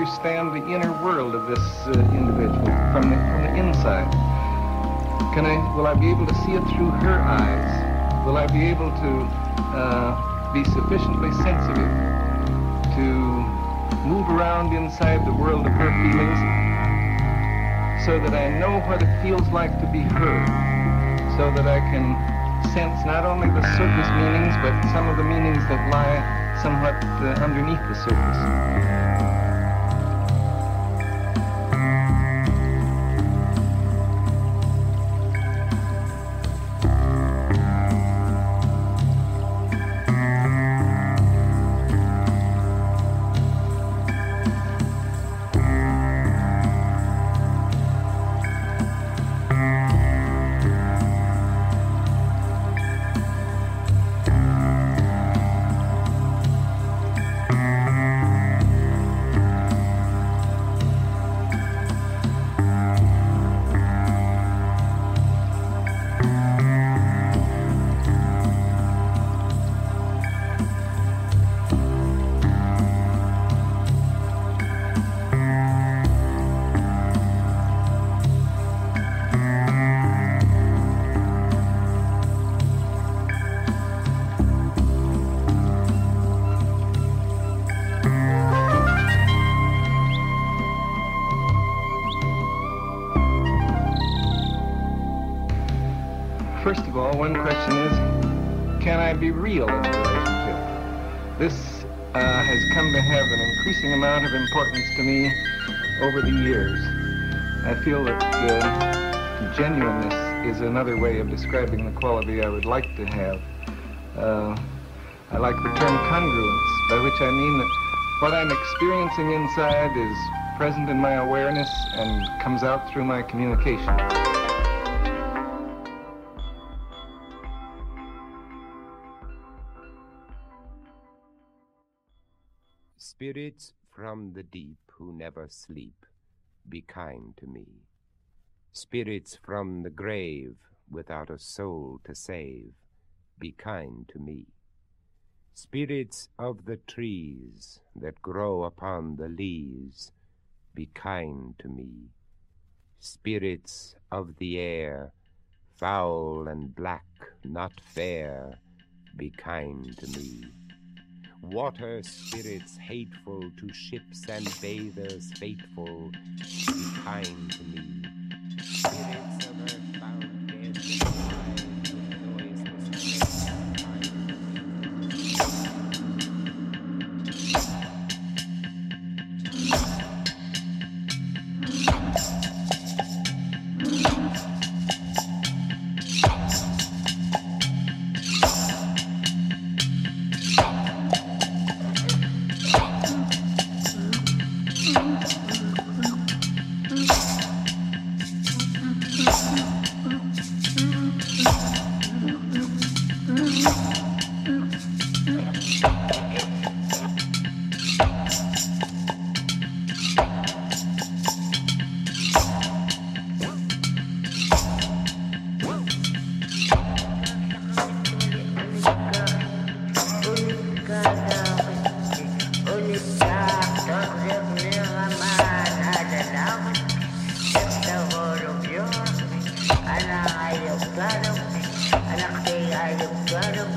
understand the inner world of this uh, individual from the, from the inside? Can I, will I be able to see it through her eyes? Will I be able to uh, be sufficiently sensitive to move around inside the world of her feelings so that I know what it feels like to be her, so that I can sense not only the surface meanings, but some of the meanings that lie somewhat uh, underneath the surface. One question is, can I be real in a relationship? This uh, has come to have an increasing amount of importance to me over the years. I feel that uh, genuineness is another way of describing the quality I would like to have. Uh, I like the term congruence, by which I mean that what I'm experiencing inside is present in my awareness and comes out through my communication. Spirits from the deep who never sleep, be kind to me. Spirits from the grave without a soul to save, be kind to me. Spirits of the trees that grow upon the leaves, be kind to me. Spirits of the air, foul and black, not fair, be kind to me. Water spirits hateful to ships and bathers faithful, be kind to me. Ay ayok garap,